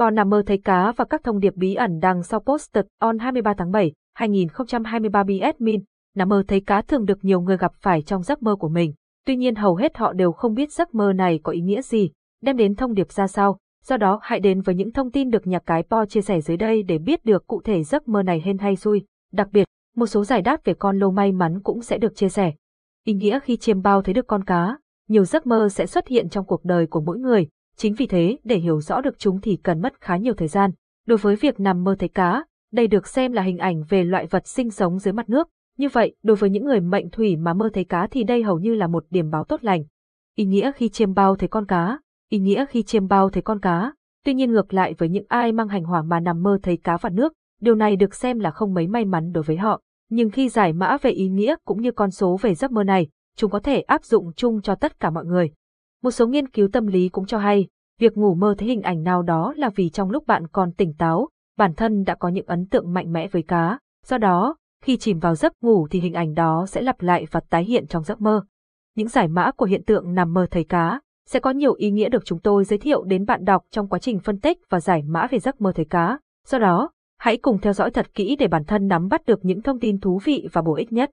Bò nằm mơ thấy cá và các thông điệp bí ẩn đằng sau poster on 23 tháng 7, 2023 BS Min. Nằm mơ thấy cá thường được nhiều người gặp phải trong giấc mơ của mình. Tuy nhiên hầu hết họ đều không biết giấc mơ này có ý nghĩa gì, đem đến thông điệp ra sao. Do đó hãy đến với những thông tin được nhà cái Po chia sẻ dưới đây để biết được cụ thể giấc mơ này hên hay xui. Đặc biệt, một số giải đáp về con lô may mắn cũng sẽ được chia sẻ. Ý nghĩa khi chiêm bao thấy được con cá, nhiều giấc mơ sẽ xuất hiện trong cuộc đời của mỗi người, chính vì thế để hiểu rõ được chúng thì cần mất khá nhiều thời gian. Đối với việc nằm mơ thấy cá, đây được xem là hình ảnh về loại vật sinh sống dưới mặt nước. Như vậy, đối với những người mệnh thủy mà mơ thấy cá thì đây hầu như là một điểm báo tốt lành. Ý nghĩa khi chiêm bao thấy con cá, ý nghĩa khi chiêm bao thấy con cá. Tuy nhiên ngược lại với những ai mang hành hỏa mà nằm mơ thấy cá và nước, điều này được xem là không mấy may mắn đối với họ. Nhưng khi giải mã về ý nghĩa cũng như con số về giấc mơ này, chúng có thể áp dụng chung cho tất cả mọi người. Một số nghiên cứu tâm lý cũng cho hay, việc ngủ mơ thấy hình ảnh nào đó là vì trong lúc bạn còn tỉnh táo, bản thân đã có những ấn tượng mạnh mẽ với cá. Do đó, khi chìm vào giấc ngủ thì hình ảnh đó sẽ lặp lại và tái hiện trong giấc mơ. Những giải mã của hiện tượng nằm mơ thấy cá sẽ có nhiều ý nghĩa được chúng tôi giới thiệu đến bạn đọc trong quá trình phân tích và giải mã về giấc mơ thấy cá. Do đó, hãy cùng theo dõi thật kỹ để bản thân nắm bắt được những thông tin thú vị và bổ ích nhất.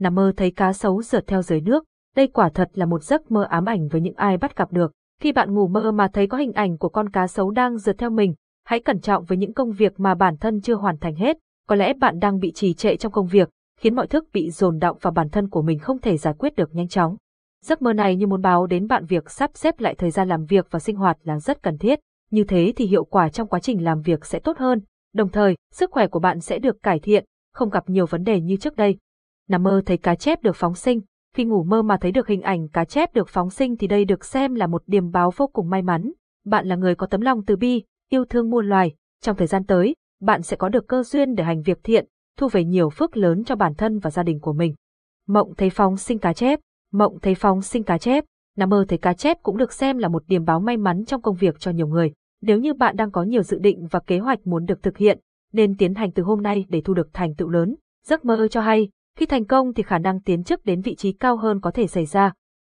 Nằm mơ thấy cá sấu rượt theo dưới nước, đây quả thật là một giấc mơ ám ảnh với những ai bắt gặp được. Khi bạn ngủ mơ mà thấy có hình ảnh của con cá sấu đang rượt theo mình, hãy cẩn trọng với những công việc mà bản thân chưa hoàn thành hết. Có lẽ bạn đang bị trì trệ trong công việc, khiến mọi thứ bị dồn động và bản thân của mình không thể giải quyết được nhanh chóng. Giấc mơ này như muốn báo đến bạn việc sắp xếp lại thời gian làm việc và sinh hoạt là rất cần thiết. Như thế thì hiệu quả trong quá trình làm việc sẽ tốt hơn, đồng thời, sức khỏe của bạn sẽ được cải thiện, không gặp nhiều vấn đề như trước đây. Nằm mơ thấy cá chép được phóng sinh, khi ngủ mơ mà thấy được hình ảnh cá chép được phóng sinh thì đây được xem là một điềm báo vô cùng may mắn. Bạn là người có tấm lòng từ bi, yêu thương muôn loài. Trong thời gian tới, bạn sẽ có được cơ duyên để hành việc thiện, thu về nhiều phước lớn cho bản thân và gia đình của mình. Mộng thấy phóng sinh cá chép, mộng thấy phóng sinh cá chép, nằm mơ thấy cá chép cũng được xem là một điềm báo may mắn trong công việc cho nhiều người. Nếu như bạn đang có nhiều dự định và kế hoạch muốn được thực hiện, nên tiến hành từ hôm nay để thu được thành tựu lớn. Giấc mơ cho hay, khi thành công thì khả năng tiến chức đến vị trí cao hơn có thể xảy ra,